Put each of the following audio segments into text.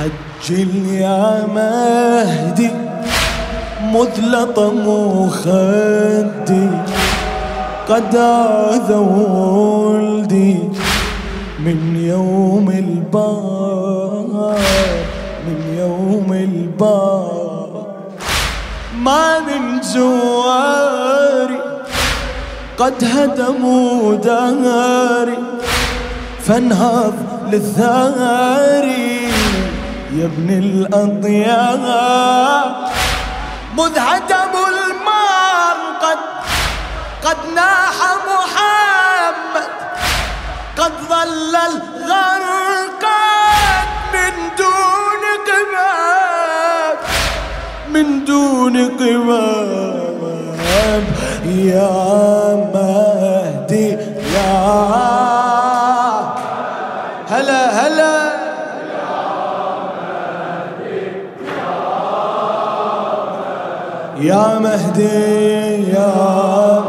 عجل يا مهدي مذلط مخدي قد آذى ولدي من يوم البار من يوم البار ما من زواري قد هدموا داري فانهض للثاري. يا ابن الأضياء مذ هدموا المار قد قد ناح محمد. قد ظل الغرقات من دون قباب من دون قباب يا مهدي يا مهدي يا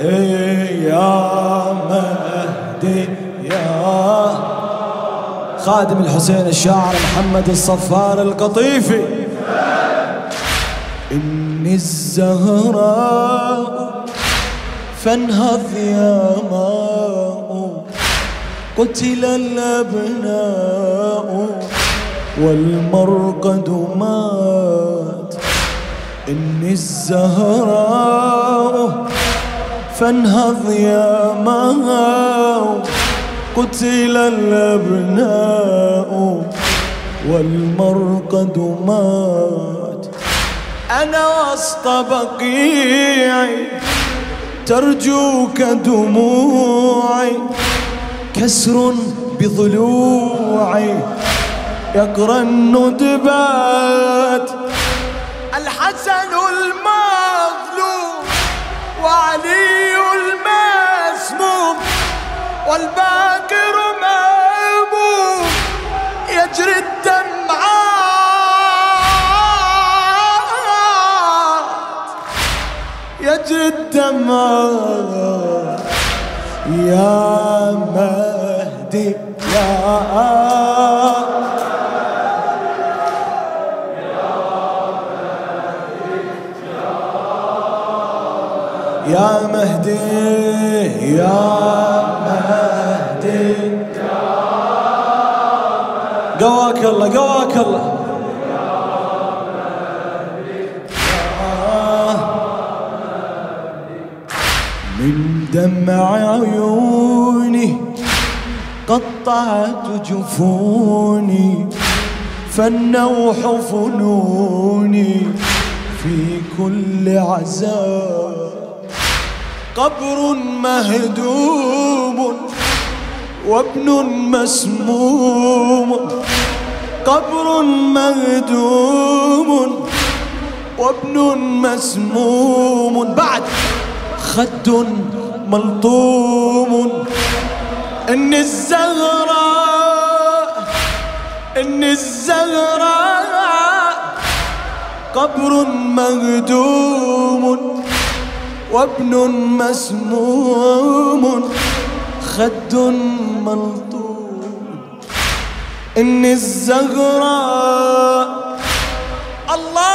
إيه يا مهدي يا خادم الحسين الشاعر محمد الصفار القطيفي. إني الزهراء فانهض يا ماء قتل الأبناء. والمرقد مات. إني الزهراء فانهض يا ماء قتل الأبناء. والمرقد مات. أنا وسط بقيعي ترجوك دموعي. كسر بضلوعي. يقرأ الندبات. الحسن المظلوم وعلي المسموم والباكر مهموم يجري الدمعات. يجري الدمعات. يا مهدي يا يا مهدي يا مهدي. قواك الله قواك الله. من دمع عيوني قطعت جفوني فالنوح فنوني. في كل عذاب قبر مهدوم وابن مسموم. قبر مهدوم وابن مسموم. بعد خد ملطوم. إن الزهراء إن الزهراء قبر مهدوم. وابن مسموم خد ملطوم. ان الزهراء الله